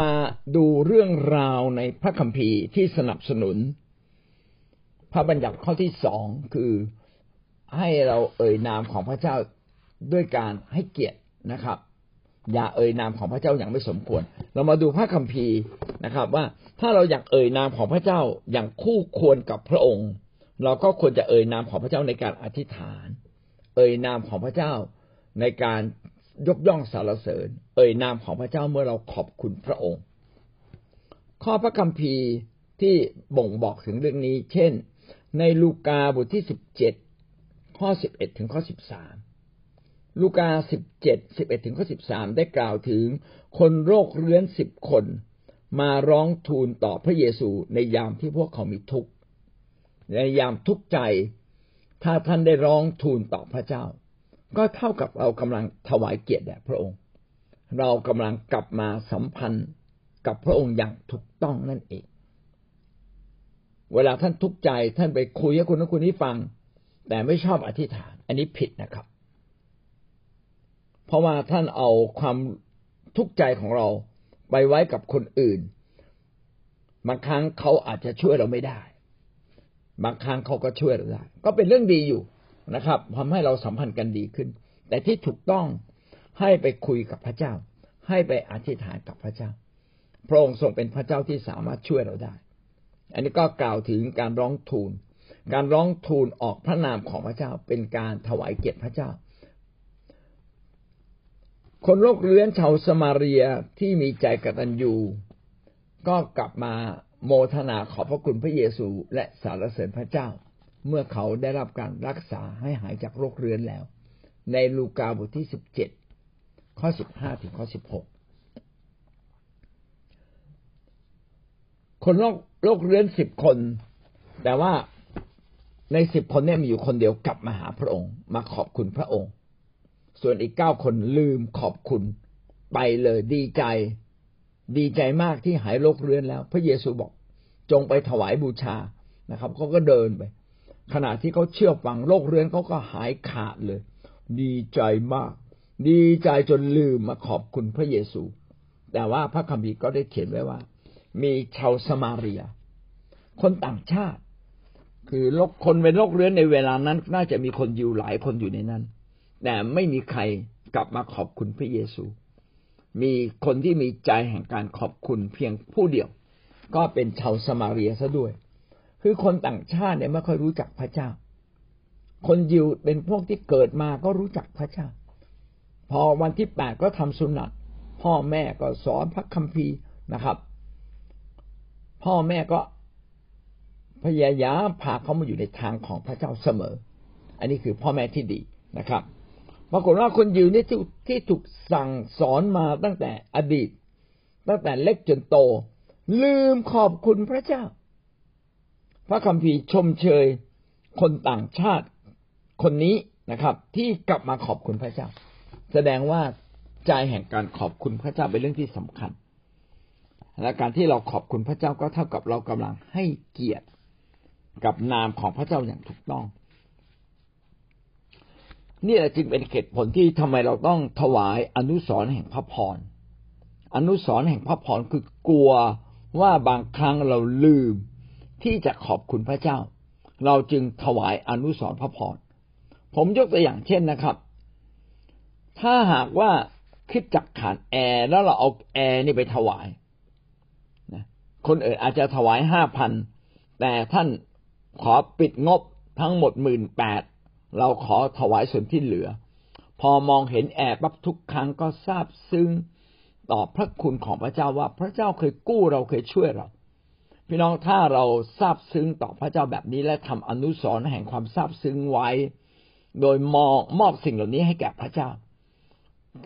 มาดูเรื่องราวในพระคัมภีร์ที่สนับสนุน พระบัญญัติข้อที่สองคือให้เราเอ่ยนามของพระเจ้าด้วยการให้เกียรตินะครับ อย่าเอ่ยนามของพระเจ้าอย่างไม่สมควร เรามาดูพระคัมภีร์นะครับ ว่าถ้าเราอยากเอ่ยนามของพระเจ้าอย่างคู่ควรกับพระองค์ เราก็ควรจะเอ่ยนามของพระเจ้าในการอธิษฐาน เอ่ยนามของพระเจ้าในการ ยกย่องสรรเสริญ เอ่ยนามของพระเจ้าเมื่อเราขอบคุณพระองค์ ข้อพระคัมภีร์ที่บ่งบอกถึงเรื่องนี้ เช่น ในลูกาบทที่สิบเจ็ดข้อสิบเอ็ดถึงข้อสิบสามลูกาสิบเจ็ดสิบเอ็ดถึงข้อสิบสามได้กล่าวถึงคนโรคเรื้อนสิบคน มาร้องทูลต่อพระเยซูในยามที่พวกเขามีทุกข์ในยามทุกข์ใจ ถ้าท่านได้ร้องทูลต่อพระเจ้า ก็เท่ากับเรากำลังถวายเกียรติแด่พระองค์ เรากำลังกลับมาสัมพันธ์กับพระองค์อย่างถูกต้องนั่นเอง เวลาท่านทุกข์ใจท่านไปคุยให้คนนั้นคนนี้ฟัง แต่ไม่ชอบอธิษฐาน อันนี้ผิดนะครับ เพราะว่าท่านเอาความทุกข์ใจของเราไปไว้กับคนอื่น บางครั้งเขาอาจจะช่วยเราไม่ได้ บางครั้งเขาก็ช่วยเราได้ ก็เป็นเรื่องดีอยู่ นะครับทำให้เราสัมพันธ์กันดีขึ้น แต่ที่ถูกต้องให้ไปคุยกับพระเจ้า ให้ไปอธิษฐานกับพระเจ้า พระองค์ทรงเป็นพระเจ้าที่สามารถช่วยเราได้ อันนี้ก็กล่าวถึงการร้องทูล การร้องทูลออกพระนามของพระเจ้า เป็นการถวายเกียรติพระเจ้า คนโรคเรื้อนชาวสมาเรียที่มีใจกตัญญูก็กลับมาโมทนาขอบพระคุณพระเยซูและสารเสริญพระเจ้า เมื่อเขาได้รับการรักษาให้หายจากโรคเรื้อนแล้ว ในลูกาบทที่สิบเจ็ดข้อสิบห้าถึงข้อสิบหกคนโรคโรคเรื้อนสิบคน แต่ว่าในสิบคนนี้มีอยู่คนเดียวกลับมาหาพระองค์ มาขอบคุณพระองค์ ส่วนอีกเก้าคนลืมขอบคุณไปเลยดีใจ ดีใจมากที่หายโรคเรื้อนแล้ว พระเยซูบอกจงไปถวายบูชานะครับเขาก็เดินไป ขณะที่เขาเชื่อฟังโรคเรื้อนเขาก็หายขาดเลย ดีใจมาก ดีใจจนลืมมาขอบคุณพระเยซู แต่ว่าพระคัมภีร์ก็ได้เขียนไว้ว่า มีชาวสมาเรีย คนต่างชาติ คือโรคคนเป็นโรคเรื้อนในเวลานั้น น่าจะมีคนอยู่หลายคนอยู่ในนั้น แต่ไม่มีใครกลับมาขอบคุณพระเยซู มีคนที่มีใจแห่งการขอบคุณเพียงผู้เดียว ก็เป็นชาวสมาเรียซะด้วย คือคนต่างชาติเนี่ยไม่ค่อยรู้จักพระเจ้า คนยิวเป็นพวกที่เกิดมาก็รู้จักพระเจ้า พอวันที่แปดก็ทำสุนัตพ่อแม่ก็สอนพระคัมภีร์นะครับ พ่อแม่ก็พยายามพาเขามาอยู่ในทางของพระเจ้าเสมอ อันนี้คือพ่อแม่ที่ดีนะครับปรากฏว่าคนยิวนี่ที่ที่ถูกสั่งสอนมาตั้งแต่อดีต ตั้งแต่เล็กจนโต ลืมขอบคุณพระเจ้า ระคัมภีร์ชมเชยคนต่างชาติคนนี้นะครับ ที่กลับมาขอบคุณพระเจ้า แสดงว่าใจแห่งการขอบคุณพระเจ้าเป็นเรื่องที่สำคัญ และการที่เราขอบคุณพระเจ้าก็เท่ากับเรากำลังให้เกียรติกับนามของพระเจ้าอย่างถูกต้อง นี่แหละจึงเป็นเหตุผลที่ทำไมเราต้องถวายอนุสรแห่งพระพรอนุสรแห่งพระพรคือกลัวว่าบางครั้งเราลืม ที่จะขอบคุณพระเจ้า เราจึงถวายอนุสรพระพรผมยกตัวอย่างเช่นนะครับ ถ้าหากว่าคิดจักขาดแอร์แล้วเราเอาแอร์นี่ไปถวายนะคนอื่นอาจจะถวายห้าพันแต่ท่านขอปิดงบทั้งหมดหมื่นแปดเราขอถวายส่วนที่เหลือ พอมองเห็นแอบปั๊บทุกครั้งก็ทราบซึ้งต่อพระคุณของพระเจ้าว่าพระเจ้าเคยกู้เราเคยช่วยเรา พี่น้องถ้าเราทราบซึ้งต่อพระเจ้าแบบนี้ และทำอนุสรณ์แห่งความทราบซึ้งไว้ โดยมองมอบสิ่งเหล่านี้ให้แก่พระเจ้า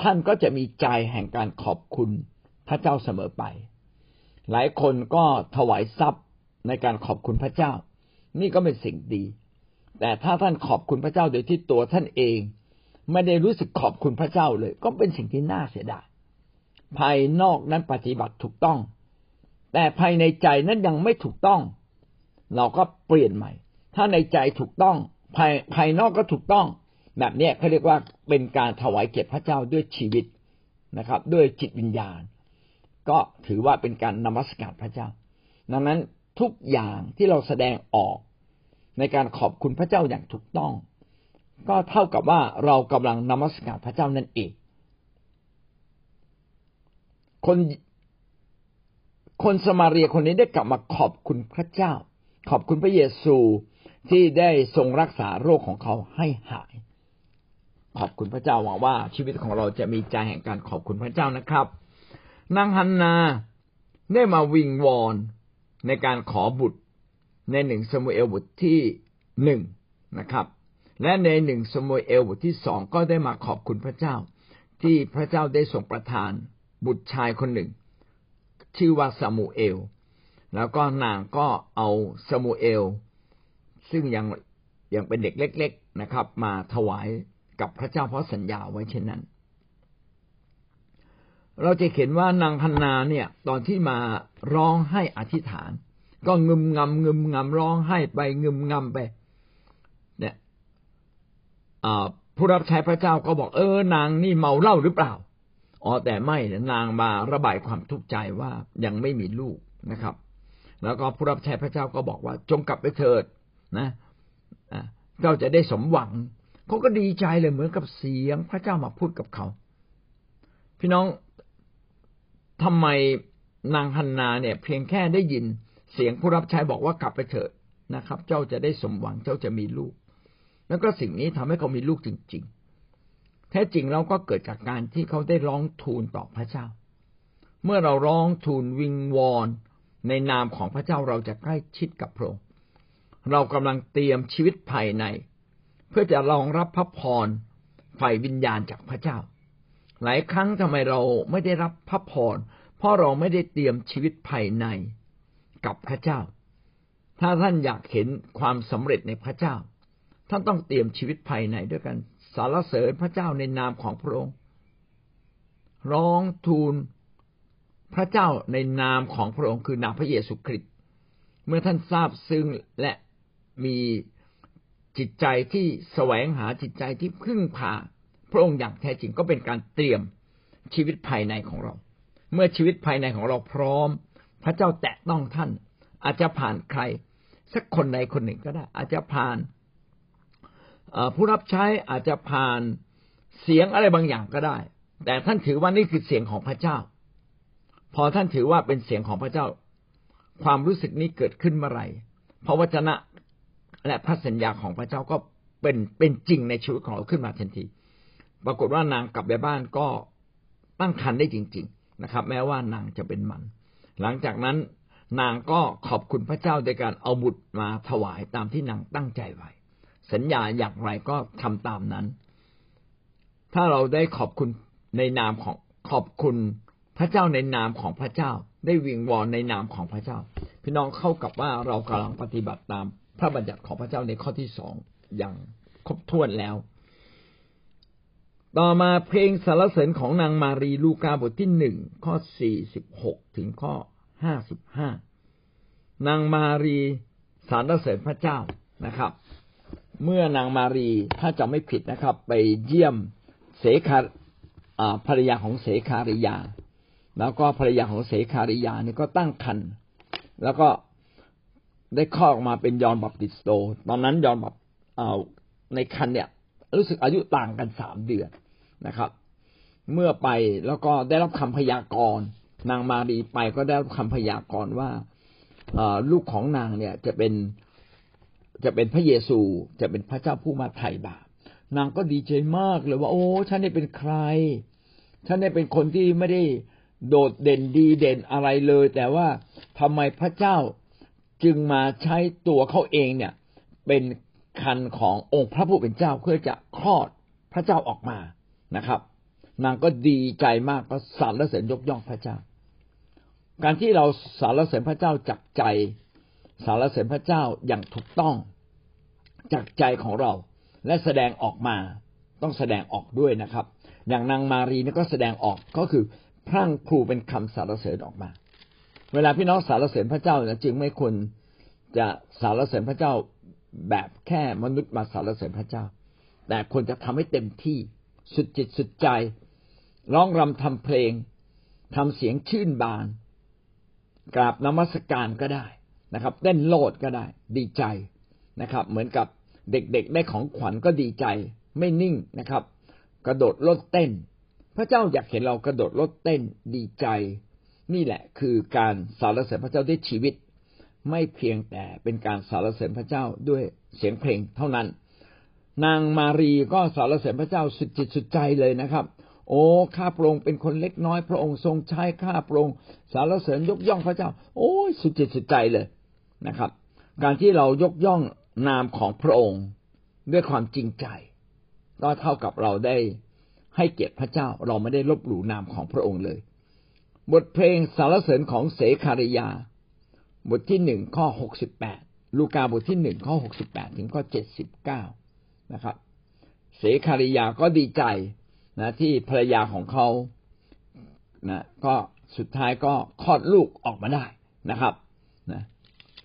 ท่านก็จะมีใจแห่งการขอบคุณพระเจ้าเสมอไป หลายคนก็ถวายทรัพย์ในการขอบคุณพระเจ้า นี่ก็เป็นสิ่งดี แต่ถ้าท่านขอบคุณพระเจ้าโดยที่ตัวท่านเอง ไม่ได้รู้สึกขอบคุณพระเจ้าเลย ก็เป็นสิ่งที่น่าเสียดายภายนอกนั้นปฏิบัติถูกต้อง แต่ภายในใจนั้นยังไม่ถูกต้อง เราก็เปลี่ยนใหม่ ถ้าในใจถูกต้อง ภายภายนอกก็ถูกต้อง แบบนี้เขาเรียกว่าเป็นการถวายเกียรติพระเจ้าด้วยชีวิตนะครับ ด้วยจิตวิญญาณ ก็ถือว่าเป็นการนมัสการพระเจ้า ดังนั้นทุกอย่างที่เราแสดงออกในการขอบคุณพระเจ้าอย่างถูกต้อง ก็เท่ากับว่าเรากำลังนมัสการพระเจ้านั่นเอง คน คนสมาเรียคนนี้ได้กลับมาขอบคุณพระเจ้า ขอบคุณพระเยซูที่ได้ทรงรักษาโรคของเขาให้หาย ขอบคุณพระเจ้าหวังว่า ชีวิตของเราจะมีใจแห่งการขอบคุณพระเจ้านะครับ นางฮันนาได้มาวิงวอนในการขอบุตรในหนึ่งสมุเอลบทที่หนึ่งนะครับ และในหนึ่งสมุเอลบทที่สองก็ได้มาขอบคุณพระเจ้า ที่พระเจ้าได้ทรงประทานบุตรชายคนหนึ่ง ชื่อว่าซามูเอล แล้วก็นางก็เอาซามูเอล ซึ่งยังยังเป็นเด็กเล็ก ๆนะครับ มาถวายกับพระเจ้าเพราะสัญญาไว้เช่นนั้น เราจะเห็นว่านางฮันนาเนี่ย ตอนที่มาร้องให้อธิษฐาน ก็งึมงำงึมงำร้องไห้ไปงึมงำไป เนี่ยผู้รับใช้พระเจ้าก็บอกเออนางนี่เมาเหล้าหรือเปล่า อ๋อแต่ไม่นางมาระบายความทุกข์ใจว่ายังไม่มีลูกนะครับ แล้วก็ผู้รับใช้พระเจ้าก็บอกว่าจงกลับไปเถิดนะเจ้าจะได้สมหวังเขาก็ดีใจเลยเหมือนกับเสียงพระเจ้ามาพูดกับเขา พี่น้องทำไมนางฮันนาเนี่ย เพียงแค่ได้ยินเสียงผู้รับใช้บอกว่ากลับไปเถิดนะครับ เจ้าจะได้สมหวังเจ้าจะมีลูก แล้วก็สิ่งนี้ทำให้เขามีลูกจริง ๆ แท้จริงเราก็เกิดจากการที่เขาได้ร้องทูลต่อพระเจ้า เมื่อเราร้องทูลวิงวอนในนามของพระเจ้าเราจะใกล้ชิดกับพระองค์ เรากำลังเตรียมชีวิตภายใน เพื่อจะรองรับพระพรฝ่ายวิญญาณจากพระเจ้า หลายครั้งทำไมเราไม่ได้รับพระพรเพราะเราไม่ได้เตรียมชีวิตภายในกับพระเจ้า ถ้าท่านอยากเห็นความสำเร็จในพระเจ้า ท่านต้องเตรียมชีวิตภายในด้วยกัน สารเสริญพระเจ้าในนามของพระองค์ ร้องทูลพระเจ้าในนามของพระองค์คือนามพระเยซูคริสต์เมื่อท่านทราบซึ้งและมีจิตใจที่แสวงหาจิตใจที่พึ่งพาพระองค์อย่างแท้จริงก็เป็นการเตรียมชีวิตภายในของเรา เมื่อชีวิตภายในของเราพร้อม พระเจ้าแตะต้องท่าน อาจจะผ่านใคร สักคนใดคนหนึ่งก็ได้ อาจจะผ่าน ผู้รับใช้อาจจะผ่านเสียงอะไรบางอย่างก็ได้ แต่ท่านถือว่านี่คือเสียงของพระเจ้า พอท่านถือว่าเป็นเสียงของพระเจ้า ความรู้สึกนี้เกิดขึ้นเมื่อไหร่พระวจนะและพระสัญญาของพระเจ้าก็เป็นเป็นจริงในชีวิตของเราขึ้นมาทันที ปรากฏว่านางกลับไปบ้านก็ตั้งครรภ์ได้จริง ๆนะครับ แม้ว่านางจะเป็นมัน หลังจากนั้นนางก็ขอบคุณพระเจ้าโดยการเอาบุตรมาถวายตามที่นางตั้งใจไว้ สัญญาอย่างไรก็ทำตามนั้น ถ้าเราได้ขอบคุณในนามของขอบคุณพระเจ้าในนามของพระเจ้า ได้วิงวอนในนามของพระเจ้า พี่น้องเข้ากับว่าเรากำลังปฏิบัติตามพระบัญญัติของพระเจ้าในข้อที่สองอย่างครบถ้วนแล้ว ต่อมาเพลงสรรเสริญของนางมารีลูกาบทที่หนึ่งข้อสี่สิบหกถึงข้อห้าสิบห้านางมารีสารเสริญพระเจ้านะครับ เมื่อนางมารีถ้าจำไม่ผิดนะครับ ไปเยี่ยมเสคาภรรยาของเสคาริยา แล้วก็ภรรยาของเสคาริยานี่ก็ตั้งครรภ์แล้วก็ได้คลอดออกมาเป็นยอนบัพติสโต ตอนนั้นยอนบัพในคันเนี่ย รู้สึกอายุต่างกันสามเดือนนะครับ เมื่อไปแล้วก็ได้รับคำพยากรณ์ นางมารีไปก็ได้รับคำพยากรณ์ว่าลูกของนางเนี่ยจะเป็น จะเป็นพระเยซู จะเป็นพระเจ้าผู้มาไถ่บาปนางก็ดีใจมากเลยว่า โอ้ฉันได้เป็นใคร ฉันได้เป็นคนที่ไม่ได้โดดเด่นดีเด่นอะไรเลย แต่ว่าทำไมพระเจ้าจึงมาใช้ตัวเขาเองเนี่ย เป็นคันขององค์พระผู้เป็นเจ้าเพื่อจะคลอดพระเจ้าออกมานะครับ นางก็ดีใจมากก็สรรเสริญยกย่องพระเจ้า การที่เราสารเสริญพระเจ้าจากใจสารเสริญพระเจ้าอย่างถูกต้อง จากใจของเรา และแสดงออกมาต้องแสดงออกด้วยนะครับ อย่างนางมารีนี่ก็แสดงออกก็คือพรั่งพรูเป็นคำสารเสริญออกมา เวลาพี่น้องสารเสริญพระเจ้านะจึงไม่ควรจะสารเสริญพระเจ้าแบบแค่มนุษย์มาสารเสริญพระเจ้า แต่ควรจะทำให้เต็มที่สุดจิตสุดใจ ร้องรำทำเพลงทำเสียงชื่นบาน กราบนมัสการก็ได้นะครับเต้นโลดก็ได้ ดีใจ นะครับ เหมือนกับเด็กๆได้ของขวัญก็ดีใจ ไม่นิ่งนะครับ กระโดดลดเต้น พระเจ้าอยากเห็นเรากระโดดลดเต้นดีใจ นี่แหละคือการสารเสริญพระเจ้าด้วยชีวิต ไม่เพียงแต่เป็นการสารเสริญพระเจ้าด้วยเสียงเพลงเท่านั้น นางมารีก็สารเสริญพระเจ้าสุดจิตสุดใจเลยนะครับโอ้ข้าพระองค์เป็นคนเล็กน้อย พระองค์ทรงใช้ข้าพระองค์สารเสริญยกย่องพระเจ้า โอ้ยสุดจิตสุดใจเลยนะครับ การที่เรายกย่อง นามของพระองค์ด้วยความจริงใจ ก็เท่ากับเราได้ให้เกียรติพระเจ้าเราไม่ได้ลบหลู่นามของพระองค์เลย บทเพลงสารเสริญของเสคาริยา บทที่หนึ่งข้อหกสิบแปดลูกาบทที่หนึ่งข้อหกสิบแปดถึงข้อเจ็ดสิบเก้านะครับ เสคาริยาก็ดีใจนะที่ภรรยาของเขานะก็สุดท้ายก็คลอดลูกออกมาได้นะครับนะ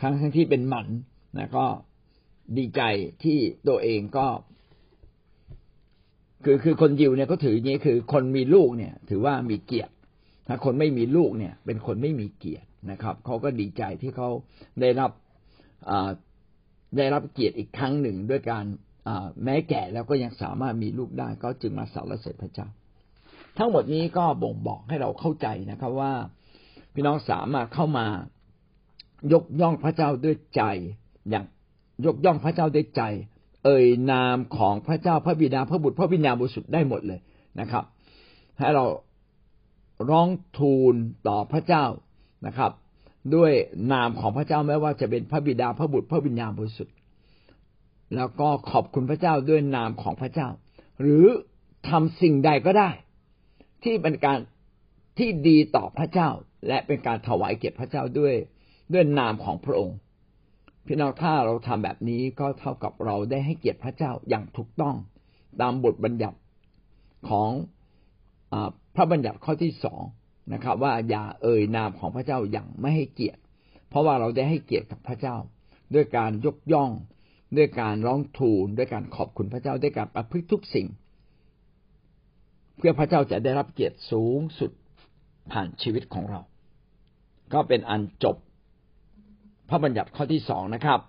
ทั้งทั้งที่เป็นหมันนะก็ ดีใจที่ตัวเองก็ คือคือคนยิวเนี่ยเขาถืออย่างนี้คือคนมีลูกเนี่ย ถือว่ามีเกียรติ ถ้าคนไม่มีลูกเนี่ย เป็นคนไม่มีเกียรตินะครับเขาก็ดีใจที่เขาได้รับได้รับเกียรติอีกครั้งหนึ่งด้วยการแม้แก่แล้วก็ยังสามารถมีลูกได้ก็จึงมาสรรเสริญพระเจ้า ทั้งหมดนี้ก็บ่งบอกให้เราเข้าใจนะครับว่าพี่น้องสามารถเข้ามายกย่องพระเจ้าด้วยใจอย่าง ยกย่องพระเจ้าด้วยใจ เอ่ยนามของพระเจ้าพระบิดาพระบุตรพระวิญญาณบริสุทธิ์ได้หมดเลยนะครับ ให้เราร้องทูลต่อพระเจ้านะครับ ด้วยนามของพระเจ้าไม่ว่าจะเป็นพระบิดาพระบุตรพระวิญญาณบริสุทธิ์แล้วก็ขอบคุณพระเจ้าด้วยนามของพระเจ้า หรือทำสิ่งใดก็ได้ ที่เป็นการที่ดีต่อพระเจ้า และเป็นการถวายเกียรติพระเจ้าด้วยด้วยนามของพระองค์ พี่น้องถ้าเราทำแบบนี้ก็เท่ากับเราได้ให้เกียรติพระเจ้าอย่างถูกต้องตามบทบัญญัติของอพระบัญญัติข้อที่สองนะครับ ว่าอย่าเอ่ยนามของพระเจ้าอย่างไม่ให้เกียรติ เพราะว่าเราได้ให้เกียรติกับพระเจ้า ด้วยการยกย่อง ด้วยการร้องทูลด้วยการขอบคุณพระเจ้าด้วยการประพฤติทุกสิ่ง เพื่อพระเจ้าจะได้รับเกียรติสูงสุดผ่านชีวิตของเรา ก็เป็นอันจบ พระบัญญัติข้อที่สองนะครับ